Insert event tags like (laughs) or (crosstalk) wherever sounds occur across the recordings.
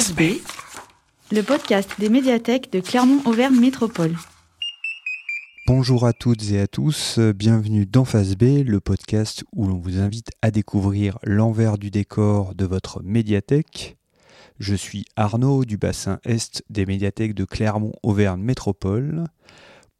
Face B, le podcast des médiathèques de Clermont-Auvergne Métropole. Bonjour à toutes et à tous, bienvenue dans Face B, le podcast où l'on vous invite à découvrir l'envers du décor de votre médiathèque. Je suis Arnaud du bassin Est des médiathèques de Clermont-Auvergne Métropole.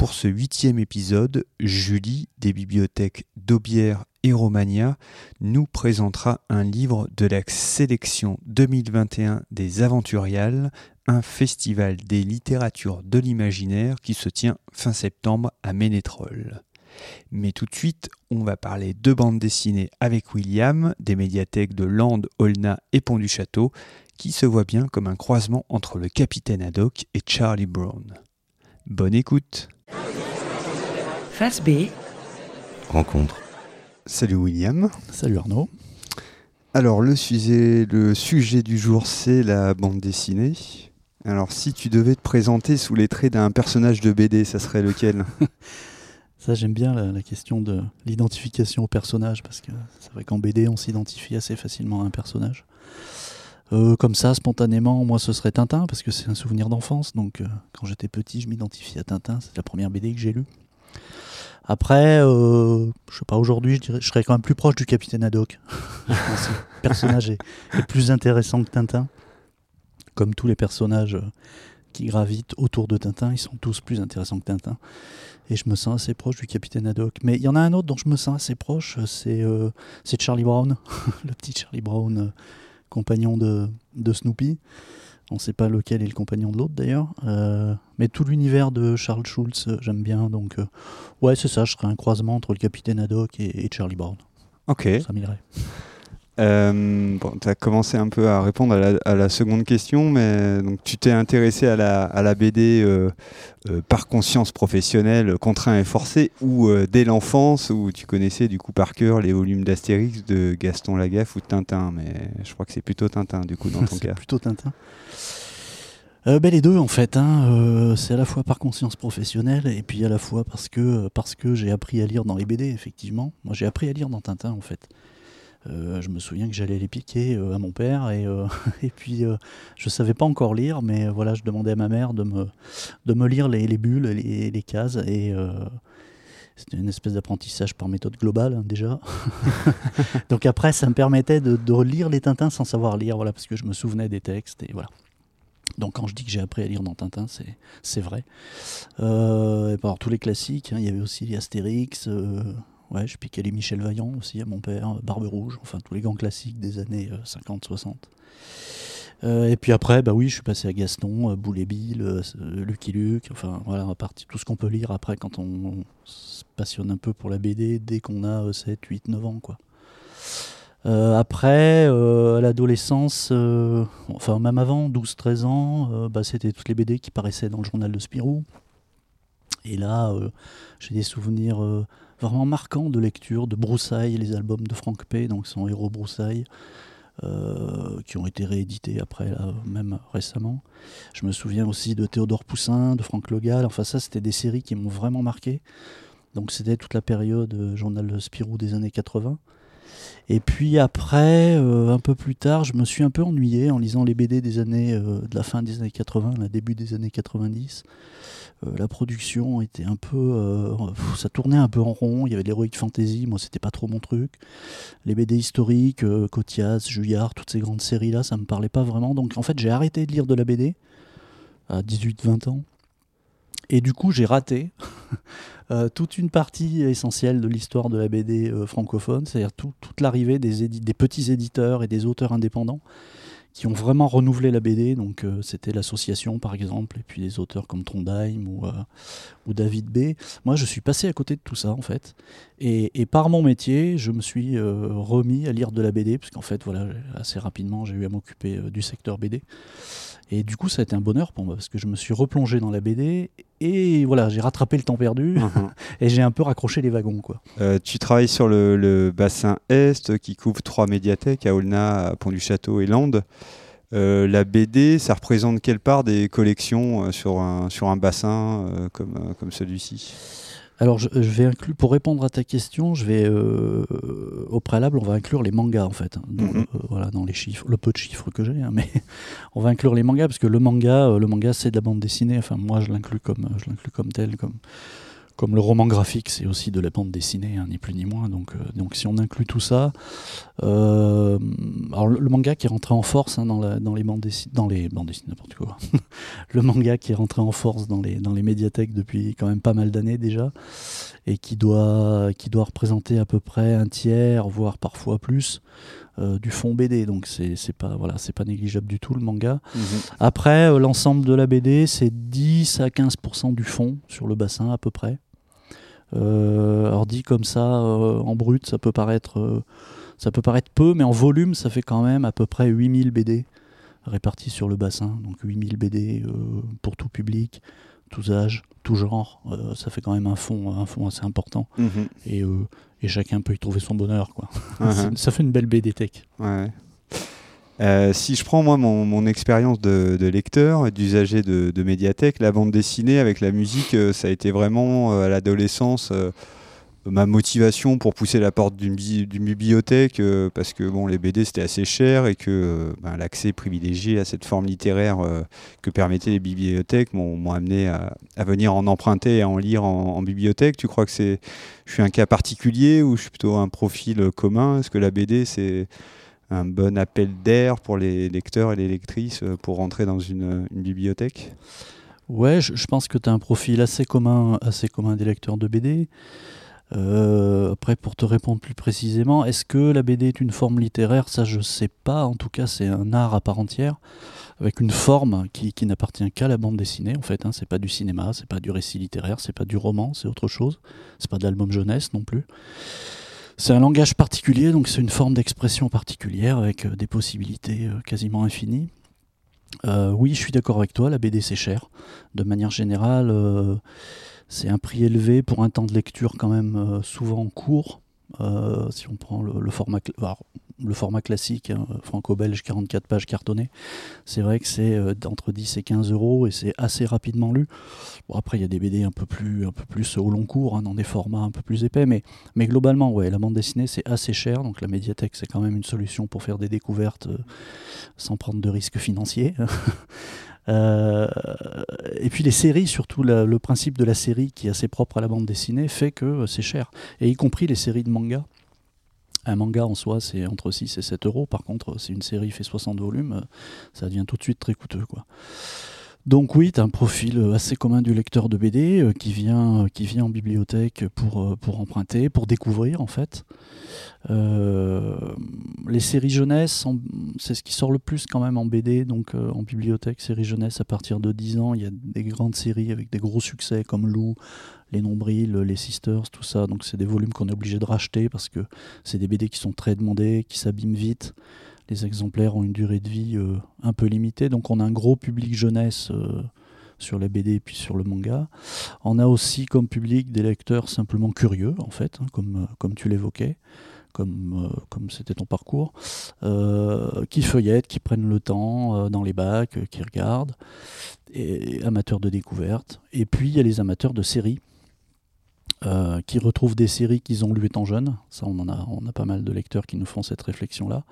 Pour ce huitième épisode, Julie des bibliothèques d'Aubière et Romagna nous présentera un livre de la sélection 2021 des Aventuriales, un festival des littératures de l'imaginaire qui se tient fin septembre à Ménétrol. Mais tout de suite, on va parler de bande dessinée avec William, des médiathèques de Landes, Olna et Pont du Château, qui se voit bien comme un croisement entre le capitaine Haddock et Charlie Brown. Bonne écoute Face B, Rencontre. Salut William. Salut Arnaud. Alors le sujet, le sujet du jour c'est la bande dessinée. Alors si tu devais te présenter sous les traits d'un personnage de BD, ça serait lequel? (laughs) Ça j'aime bien la, la question de l'identification au personnage parce que c'est vrai qu'en BD on s'identifie assez facilement à un personnage. Euh, comme ça, spontanément, moi ce serait Tintin parce que c'est un souvenir d'enfance. Donc euh, quand j'étais petit, je m'identifie à Tintin. C'est la première BD que j'ai lue. Après, euh, je sais pas, aujourd'hui, je, dirais- je serais quand même plus proche du Capitaine Haddock. (laughs) Le personnage est, est plus intéressant que Tintin. Comme tous les personnages euh, qui gravitent autour de Tintin, ils sont tous plus intéressants que Tintin. Et je me sens assez proche du Capitaine Haddock. Mais il y en a un autre dont je me sens assez proche, c'est Charlie Brown, (laughs) le petit Charlie Brown, compagnon de, de Snoopy. On ne sait pas lequel est le compagnon de l'autre d'ailleurs. Euh, mais tout l'univers de Charles Schulz, euh, j'aime bien. Donc, euh, ouais, c'est ça, je serais un croisement entre le Capitaine Haddock et, et Charlie Brown. Ok. Ça m'irait. Euh, bon, tu as commencé un peu à répondre à la, à la seconde question, mais donc, tu t'es intéressé à la, à la BD euh, euh, par conscience professionnelle, contraint et forcé, ou euh, dès l'enfance, où tu connaissais du coup par cœur les volumes d'Astérix de Gaston Lagaffe ou de Tintin, mais je crois que c'est plutôt Tintin du coup dans ton (laughs) cas. plutôt Tintin. Ben, les deux en fait, hein, c'est à la fois par conscience professionnelle et puis à la fois parce que, parce que j'ai appris à lire dans les BD effectivement. Moi j'ai appris à lire dans Tintin en fait. Euh, je me souviens que j'allais les piquer euh, à mon père et, euh, (laughs) puis je savais pas encore lire mais voilà je demandais à ma mère de me, de me lire les, les bulles, les, les cases et c'était une espèce d'apprentissage par méthode globale hein, déjà. (laughs) Donc après ça me permettait de, lire les Tintins sans savoir lire voilà parce que je me souvenais des textes et voilà. Donc quand je dis que j'ai appris à lire dans Tintin, c'est, vrai. Et par tous les classiques, hein, il y avait aussi les Astérix, ouais, je piquais les Michel Vaillant aussi à mon père, Barbe Rouge, enfin tous les grands classiques des années 50-60. Euh, et puis après, bah oui, je suis passé à Gaston, euh, Boule euh, euh, Lucky Luke, enfin voilà, à partir tout ce qu'on peut lire après quand on, se passionne un peu pour la BD dès qu'on a euh, 7, 8, 9 ans, quoi. Euh, après, euh, à l'adolescence, euh, enfin même avant, 12-13 ans, euh, bah, c'était toutes les BD qui paraissaient dans le journal de Spirou. Et là, euh, j'ai des souvenirs euh, vraiment marquants de lecture de Broussailles, les albums de Franck P, donc son héros Broussailles, euh, qui ont été réédités après, là, même récemment. Je me souviens aussi de Théodore Poussin, de Franck Le Gall, enfin ça, c'était des séries qui m'ont vraiment marqué. Donc c'était toute la période euh, journal Spirou des années 80. Et puis après, euh, un peu plus tard, je me suis un peu ennuyé en lisant les BD des années, euh, de la fin des années 80, la début des années 90. Euh, la production était un peu, ça tournait un peu en rond. Il y avait de l'heroic fantasy, moi c'était pas trop mon truc. Les BD historiques, Cotias, Juillard, toutes ces grandes séries là, ça me parlait pas vraiment. Donc en fait, j'ai arrêté de lire de la BD à 18-20 ans. Et du coup, j'ai raté (laughs) toute une partie essentielle de l'histoire de la BD euh, francophone, c'est-à-dire tout- toute l'arrivée des, petits éditeurs et des auteurs indépendants qui ont vraiment renouvelé la BD. Donc, euh, c'était l'association, par exemple, et puis des auteurs comme Trondheim ou, euh, David B. Moi, je suis passé à côté de tout ça, en fait. Et, par mon métier, je me suis euh, remis à lire de la BD, puisqu'en fait, voilà, assez rapidement, j'ai eu à m'occuper euh, du secteur BD. Et du coup, ça a été un bonheur pour moi, parce que je me suis replongé dans la BD, et voilà, j'ai rattrapé le temps perdu, Mhm. (laughs) et j'ai un peu raccroché les wagons, quoi. Euh, tu travailles sur le, le bassin Est qui couvre trois médiathèques à Aulnat, à Pont-du-Château et Landes. Euh, la BD, ça représente quelle part des collections euh, sur, un, sur un bassin comme, comme celui-ci? Alors, je, je vais inclure, pour répondre à ta question, je vais euh, au préalable, on va inclure les mangas en fait, hein, dans, Mhm. euh, voilà, dans les chiffres, le peu de chiffres que j'ai, hein, mais (laughs) on va inclure les mangas parce que le manga, euh, le manga, c'est de la bande dessinée. Enfin, moi, je l'inclus comme, je l'inclus comme tel, comme comme le roman graphique, c'est aussi de la bande dessinée, hein, ni plus ni moins. Donc, euh, donc, si on inclut tout ça, euh, alors le, le manga qui est rentré en force hein, dans, la- dans les bandes dessinées, dans les bandes dessinées, n'importe quoi. (laughs) le manga qui est rentré en force dans les, dans les médiathèques depuis quand même pas mal d'années déjà, et qui doit, qui doit représenter à peu près un tiers, voire parfois plus, euh, du fond BD. Donc c'est pas, voilà, c'est pas négligeable du tout le manga. Après, euh, l'ensemble de la BD, c'est 10 à 15% du fond sur le bassin à peu près. Euh, alors dit comme ça, euh, en brut, ça peut paraître... euh, ça peut paraître peu, mais en volume, ça fait quand même à peu près 8000 BD répartis sur le bassin. Donc 8000 BD euh, pour tout public, tous âges, tout genre. Euh, ça fait quand même un fond, un fond assez important. Mhm. Et, euh, et chacun peut y trouver son bonheur. Quoi. Mhm. (laughs) Ça fait une belle BD tech. Ouais. Euh, si je prends moi mon, expérience de, de lecteur d'usager de, médiathèque, la bande dessinée avec la musique, euh, ça a été vraiment euh, à l'adolescence ma motivation pour pousser la porte d'une bi- d'une bibliothèque parce que bon les BD c'était assez cher et que ben, l'accès privilégié à cette forme littéraire que permettaient les bibliothèques m'ont amené à, à venir en emprunter et à en lire en, en bibliothèque. Tu crois que c'est je suis un cas particulier ou je suis plutôt un profil commun? Est-ce que la BD c'est un bon appel d'air pour les lecteurs et les lectrices euh, pour rentrer dans une, bibliothèque? Ouais, je, pense que tu as un profil assez commun, assez commun des lecteurs de BD. Euh, après, pour te répondre plus précisément, est-ce que la BD est une forme littéraire? Ça, je sais pas. En tout cas, c'est un art à part entière, avec une forme qui, qui n'appartient qu'à la bande dessinée. En fait, hein. c'est pas du cinéma, c'est pas du récit littéraire, c'est pas du roman, c'est autre chose. C'est pas de l'album jeunesse non plus. C'est un langage particulier, donc c'est une forme d'expression particulière avec euh, des possibilités euh, quasiment infinies. Euh, oui, je suis d'accord avec toi, la BD c'est cher. De manière générale, c'est un prix élevé pour un temps de lecture quand même souvent court. Si on prend le, format, alors, le format classique, hein, franco-belge, 44 pages cartonnées, c'est vrai que c'est euh, entre 10 et 15 euros et c'est assez rapidement lu. Bon, après, il y a des BD un peu plus, un peu plus au long cours, hein, dans des formats un peu plus épais, mais, mais globalement, ouais, la bande dessinée c'est assez cher, donc la médiathèque c'est quand même une solution pour faire des découvertes euh, sans prendre de risques financiers. (laughs) Euh, et puis les séries, surtout le principe de la série qui est assez propre à la bande dessinée, fait que c'est cher. Et y compris les séries de manga. Un manga en soi, c'est entre 6 et 7 euros. Par contre, si une série fait 60 volumes, euh, ça devient tout de suite très coûteux. Quoi. Donc oui, tu un profil euh, assez commun du lecteur de BD euh, qui, vient, euh, qui vient en bibliothèque pour, pour emprunter, pour découvrir en fait. Les séries jeunesse, c'est ce qui sort le plus quand même en BD, donc en bibliothèque, séries jeunesse à partir de 10 ans, il y a des grandes séries avec des gros succès comme Lou, Les Nombrils, Les Sisters, tout ça. Donc c'est des volumes qu'on est obligé de racheter parce que c'est des BD qui sont très demandés, qui s'abîment vite. Les exemplaires ont une durée de vie euh, un peu limitée, donc on a un gros public jeunesse euh, sur la BD et puis sur le manga. On a aussi comme public des lecteurs simplement curieux, en fait, hein, comme, euh, comme tu l'évoquais, comme c'était ton parcours, qui feuillettent, qui prennent le temps dans les bacs, qui regardent, et amateurs de découverte. Et puis il y a les amateurs de séries. qui retrouvent des séries qu'ils ont lues étant jeunes. Ça, on en a, on a pas mal de lecteurs qui nous font cette réflexion-là,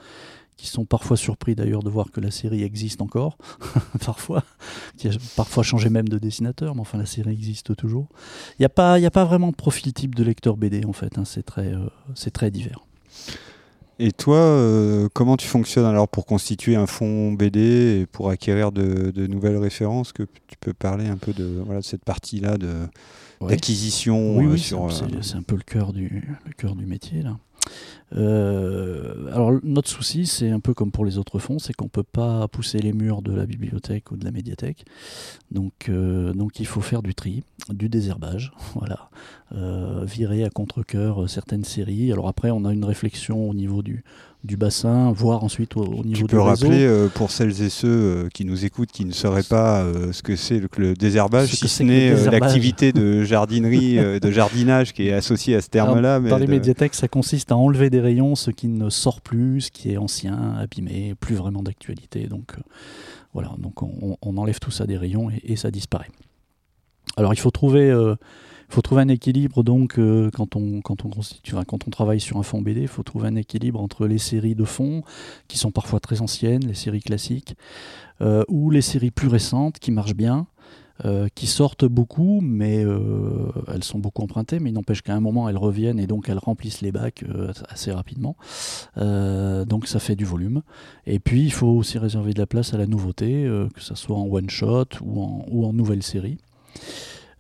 qui sont parfois surpris d'ailleurs de voir que la série existe encore, (laughs) parfois, qui a parfois changé même de dessinateur, mais enfin la série existe toujours. Il n'y a, pas- y a pas vraiment de profil type de lecteur BD en fait, hein, c'est très, euh, c'est très divers. Et toi, euh, comment tu fonctionnes alors pour constituer un fonds BD et pour acquérir de, de nouvelles références? Que tu peux parler un peu de, voilà, de cette partie-là de, Ouais. d'acquisition Oui, euh, oui, sur, c'est- euh, c'est c'est un peu le cœur du, le cœur du métier là. Euh, alors notre souci, c'est un peu comme pour les autres fonds, c'est qu'on peut pas pousser les murs de la bibliothèque ou de la médiathèque. Donc, euh, donc il faut faire du tri, du désherbage, (laughs) voilà, Euh, virer à contre-cœur euh, certaines séries. Alors après, on a une réflexion au niveau du, du bassin, voire ensuite au, au niveau Tu du peux réseau. rappeler euh, pour celles et ceux euh, qui nous écoutent, qui ne sauraient pas euh, ce que c'est le, désherbage, Ce si ce n'est l'activité de (laughs) jardinerie, de jardinage qui est associée à ce terme-là. Dans les de- médiathèques, ça consiste à enlever des rayons ce qui ne sort plus, ce qui est ancien, abîmé, plus vraiment d'actualité. Donc voilà, donc on, on enlève tout ça des rayons et, et ça disparaît. Alors il faut trouver, Il faut trouver un équilibre donc euh, quand on quand on constitue, quand on travaille sur un fond BD, il faut trouver un équilibre entre les séries de fond qui sont parfois très anciennes, les séries classiques, euh, ou les séries plus récentes qui marchent bien. euh, qui sortent beaucoup, mais elles sont beaucoup empruntées, mais il n'empêche qu'à un moment elles reviennent et donc elles remplissent les bacs assez rapidement. Donc ça fait du volume. Et puis il faut aussi réserver de la place à la nouveauté, que ce soit en one shot ou en, ou en nouvelle série.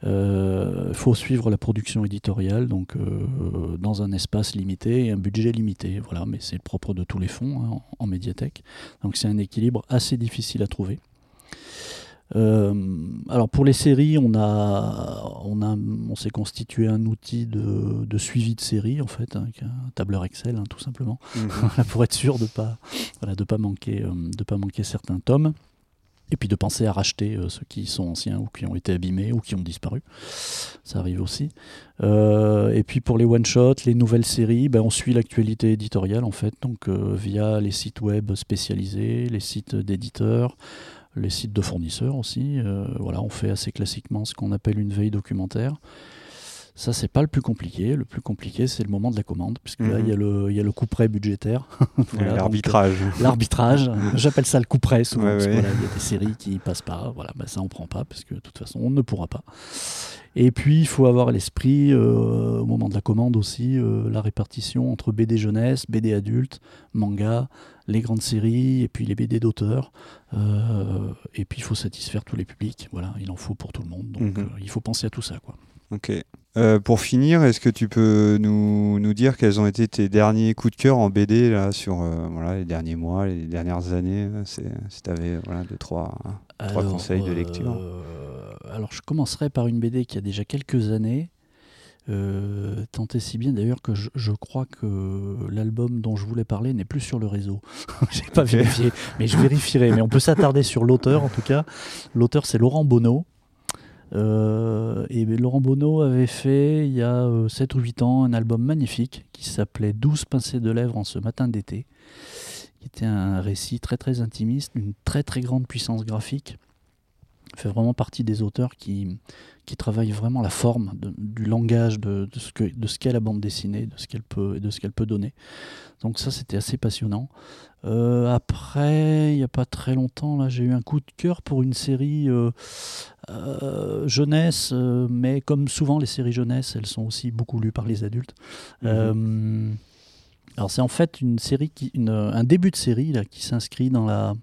Il faut suivre la production éditoriale, donc euh, dans un espace limité et un budget limité. Voilà, mais c'est le propre de tous les fonds hein, en, en médiathèque. Donc c'est un équilibre assez difficile à trouver. Euh, alors pour les séries, on a, on a, on s'est constitué un outil de, de suivi de séries en fait, hein, un tableur Excel hein, tout simplement, Mhm. (laughs) pour être sûr de pas, voilà, de pas manquer, euh, de pas manquer certains tomes. Et puis de penser à racheter euh, ceux qui sont anciens ou qui ont été abîmés ou qui ont disparu. Ça arrive aussi. Euh, et puis pour les one-shots, les nouvelles séries, ben, on suit l'actualité éditoriale en fait, donc euh, via les sites web spécialisés, les sites d'éditeurs, les sites de fournisseurs aussi. Voilà, on fait assez classiquement ce qu'on appelle une veille documentaire. Ça, c'est pas le plus compliqué. Le plus compliqué, c'est le moment de la commande, puisque là, Mhm. il y a le- a le coup près budgétaire. (laughs) Voilà, donc, L'arbitrage. L'arbitrage, j'appelle ça le coup près souvent, Ouais, parce que ouais. voilà, il y a des séries qui passent pas, voilà, bah, ça on prend pas, parce que de toute façon on ne pourra pas. Et puis il faut avoir à l'esprit, euh, au moment de la commande aussi, euh, la répartition entre BD jeunesse, BD adulte, manga, les grandes séries, et puis les BD d'auteur. Euh, et puis il faut satisfaire tous les publics, voilà, il en faut pour tout le monde, donc Mhm. euh, il faut penser à tout ça. Quoi. Ok. Euh, pour finir, est-ce que tu peux nous, nous dire quels ont été tes derniers coups de cœur en BD là, sur euh, voilà, les derniers mois, les dernières années euh, Si tu avais voilà, deux, trois. Trois conseils de lecture. euh, alors je commencerai par une BD qui a déjà quelques années. Tant et si bien d'ailleurs que je, je crois que l'album dont je voulais parler n'est plus sur le réseau. (laughs) J'ai pas vérifié, mais je vérifierai. Mais on peut s'attarder sur l'auteur en tout cas. L'auteur c'est Laurent Bonneau. Euh, et Laurent Bonneau avait fait il y a euh, 7 ou 8 ans un album magnifique qui s'appelait 12 pincées de lèvres en ce matin d'été, qui était un récit très très intimiste, une très très grande puissance graphique. Fait vraiment partie des auteurs qui, qui travaillent vraiment la forme de- du langage de, de ce que de ce qu'est la bande dessinée, de ce qu'elle peut de ce qu'elle peut donner. Donc ça c'était assez passionnant. Euh, après, il n'y a pas très longtemps, là, j'ai eu un coup de cœur pour une série euh, euh, jeunesse, mais comme souvent les séries jeunesse, elles sont aussi beaucoup lues par les adultes. Euh, alors c'est en fait une série qui, une- un début de série là, qui s'inscrit dans la,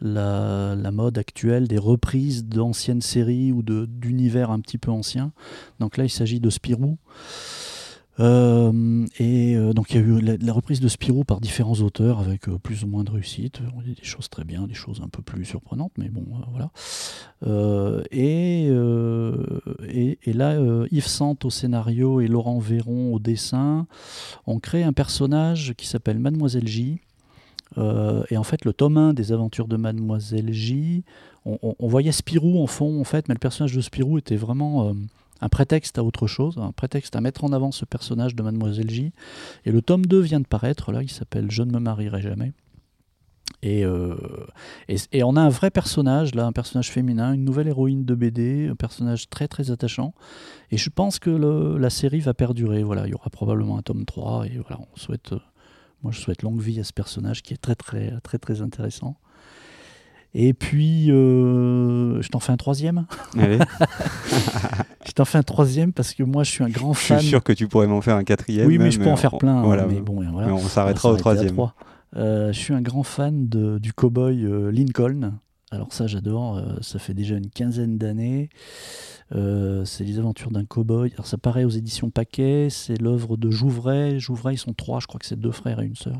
la, mode actuelle des reprises d'anciennes séries ou d'univers un petit peu anciens. Donc là, il s'agit de Spirou. Euh, et euh, donc il y a eu la, reprise de Spirou par différents auteurs avec euh, plus ou moins de réussite. Y a des choses très bien, des choses un peu plus surprenantes, mais bon, voilà. Et, et, là, Yves Sant au scénario et Laurent Véron au dessin ont créé un personnage qui s'appelle Mademoiselle J. Euh, et en fait, le tome 1 des aventures de Mademoiselle J, on, voyait Spirou en fond, en fait, mais le personnage de Spirou était vraiment euh, un prétexte à autre chose, un prétexte à mettre en avant ce personnage de Mademoiselle J. Et le tome 2 vient de paraître, là, il s'appelle Je ne me marierai jamais. Et, euh, et, et on a un vrai personnage, là, un personnage féminin, une nouvelle héroïne de BD, un personnage très très attachant. Et je pense que la série va perdurer. Voilà, il y aura probablement un tome 3. Et voilà, on souhaite, moi je souhaite longue vie à ce personnage qui est très très très très intéressant. Et puis, euh, je t'en fais un troisième. Allez, (laughs) Je t'en fais un troisième parce que moi je suis un grand je fan. suis sûr que tu pourrais m'en faire un quatrième. oui, mais je peux en on- faire plein. hein, Voilà, mais bon, voilà. mais on s'arrêtera au troisième. trois. Euh, je suis un grand fan de- du cowboy euh, Lincoln. Alors ça, j'adore. euh, ça fait déjà une quinzaine d'années. Euh, c'est les aventures d'un cowboy. Alors ça paraît aux éditions Paquet. C'est l'œuvre de Jouvray. Jouvray, ils sont trois. Je crois que c'est deux frères et une sœur.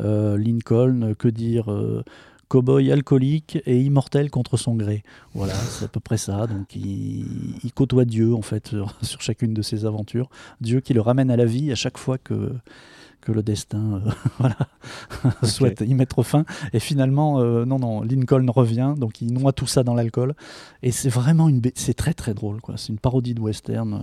Euh, Lincoln, que dire Cowboy alcoolique et immortel contre son gré. Voilà, c'est à peu près ça. Donc il, il côtoie Dieu en fait (laughs) sur chacune de ses aventures. Dieu qui le ramène à la vie à chaque fois que, que le destin euh, (laughs) voilà, (laughs) souhaite y mettre fin. Et finalement, euh, non, non, Lincoln revient, donc il noie tout ça dans l'alcool. Et c'est vraiment une. C'est très très drôle, quoi. C'est une parodie de western. euh.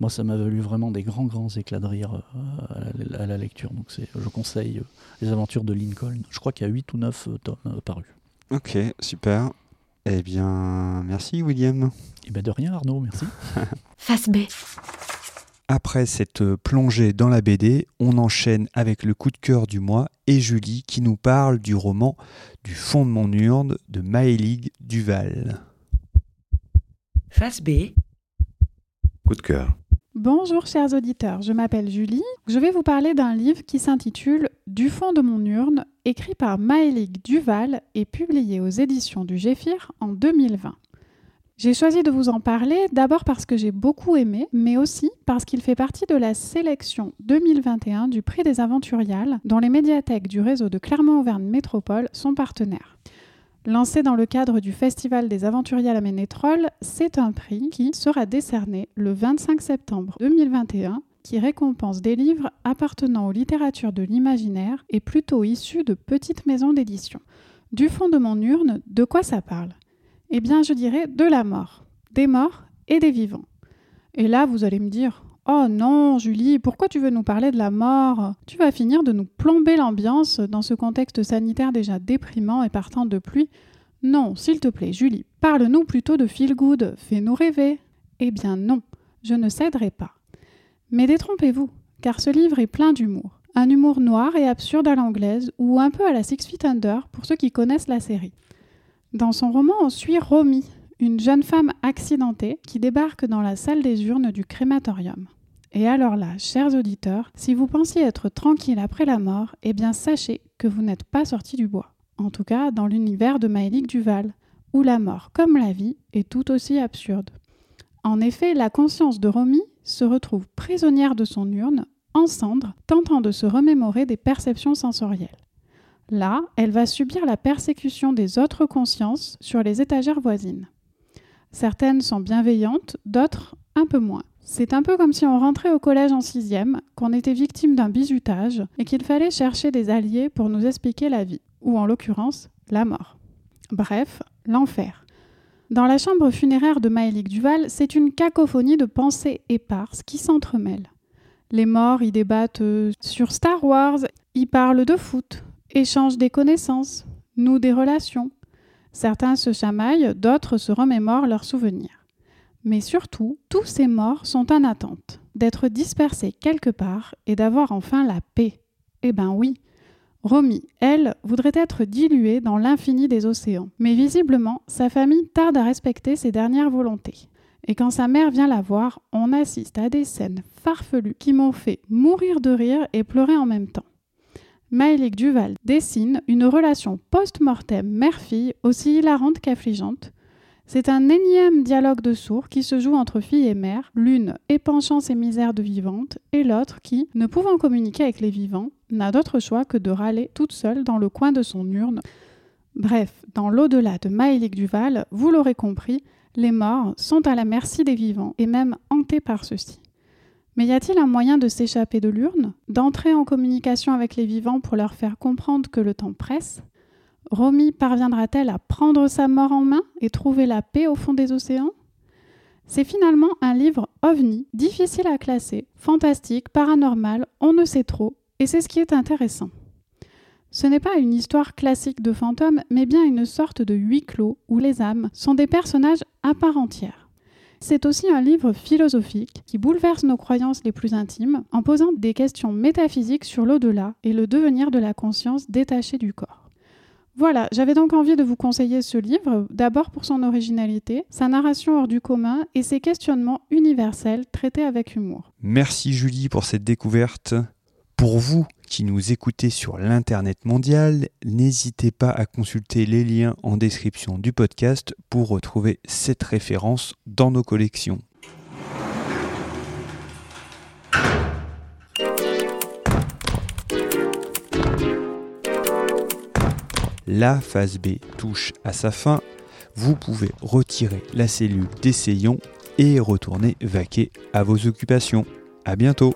Moi, ça m'a valu vraiment des grands, grands éclats de rire euh, à, la, à la lecture. Donc c'est- je conseille euh, Les aventures de Lincoln. Je crois qu'il y a 8 ou 9 tomes euh, parus. Ok, super. Eh bien, merci William. Eh ben de rien Arnaud, merci. Face B. Après cette plongée dans la BD, on enchaîne avec le coup de cœur du mois et Julie qui nous parle du roman Du fond de mon urne de Maëlig Duval. Face B. Coup de cœur. Bonjour chers auditeurs, je m'appelle Julie. Je vais vous parler d'un livre qui s'intitule Du fond de mon urne, écrit par Maëlig Duval et publié aux éditions du Géphir en 2020. J'ai choisi de vous en parler d'abord parce que j'ai beaucoup aimé, mais aussi parce qu'il fait partie de la sélection 2021 du prix des aventuriales dont les médiathèques du réseau de Clermont-Auvergne Métropole sont partenaires. Lancé dans le cadre du Festival des aventuriales à Ménétrol, c'est un prix qui sera décerné le 25 septembre 2021 qui récompense des livres appartenant aux littératures de l'imaginaire et plutôt issus de petites maisons d'édition. Du fond de mon urne, de quoi ça parle? Eh bien, je dirais de la mort, des morts et des vivants. Et là, vous allez me dire Oh non, Julie, pourquoi tu veux nous parler de la mort? Tu vas finir de nous plomber l'ambiance dans ce contexte sanitaire déjà déprimant et partant de pluie. Non, s'il te plaît, Julie, parle-nous plutôt de feel good, fais-nous rêver. Eh bien non, je ne céderai pas. Mais détrompez-vous, car ce livre est plein d'humour. Un humour noir et absurde à l'anglaise, ou un peu à la Six Feet Under pour ceux qui connaissent la série. Dans son roman, on suit Romy, une jeune femme accidentée qui débarque dans la salle des urnes du crématorium. Et alors là, chers auditeurs, si vous pensiez être tranquille après la mort, eh bien sachez que vous n'êtes pas sorti du bois. En tout cas, dans l'univers de Maëlique Duval, où la mort, comme la vie, est tout aussi absurde. En effet, la conscience de Romy se retrouve prisonnière de son urne, en cendres, tentant de se remémorer des perceptions sensorielles. Là, elle va subir la persécution des autres consciences sur les étagères voisines. Certaines sont bienveillantes, d'autres un peu moins. C'est un peu comme si on rentrait au collège en sixième, qu'on était victime d'un bizutage et qu'il fallait chercher des alliés pour nous expliquer la vie, ou en l'occurrence, la mort. Bref, l'enfer. Dans la chambre funéraire de Maëlique Duval, c'est une cacophonie de pensées éparses qui s'entremêlent. Les morts y débattent sur Star Wars, y parlent de foot, échangent des connaissances, nouent des relations. Certains se chamaillent, d'autres se remémorent leurs souvenirs. Mais surtout, tous ces morts sont en attente d'être dispersés quelque part et d'avoir enfin la paix. Eh ben oui. Romy, elle, voudrait être diluée dans l'infini des océans. Mais visiblement, sa famille tarde à respecter ses dernières volontés. Et quand sa mère vient la voir, on assiste à des scènes farfelues qui m'ont fait mourir de rire et pleurer en même temps. Maëlique Duval dessine une relation post-mortem mère-fille aussi hilarante qu'affligeante. C'est un énième dialogue de sourds qui se joue entre fille et mère, l'une épanchant ses misères de vivante et l'autre qui, ne pouvant communiquer avec les vivants, n'a d'autre choix que de râler toute seule dans le coin de son urne. Bref, dans l'au-delà de Maëlique Duval, vous l'aurez compris, les morts sont à la merci des vivants et même hantés par ceux-ci. Mais y a-t-il un moyen de s'échapper de l'urne, d'entrer en communication avec les vivants pour leur faire comprendre que le temps presse? Romy parviendra-t-elle à prendre sa mort en main et trouver la paix au fond des océans? C'est finalement un livre ovni, difficile à classer, fantastique, paranormal, on ne sait trop, et c'est ce qui est intéressant. Ce n'est pas une histoire classique de fantômes, mais bien une sorte de huis clos où les âmes sont des personnages à part entière. C'est aussi un livre philosophique qui bouleverse nos croyances les plus intimes en posant des questions métaphysiques sur l'au-delà et le devenir de la conscience détachée du corps. Voilà, j'avais donc envie de vous conseiller ce livre, d'abord pour son originalité, sa narration hors du commun et ses questionnements universels traités avec humour. Merci Julie pour cette découverte. Pour vous qui nous écoutez sur l'Internet mondial, n'hésitez pas à consulter les liens en description du podcast pour retrouver cette référence dans nos collections. La phase B touche à sa fin. Vous pouvez retirer la cellule d'essayons et retourner vaquer à vos occupations. À bientôt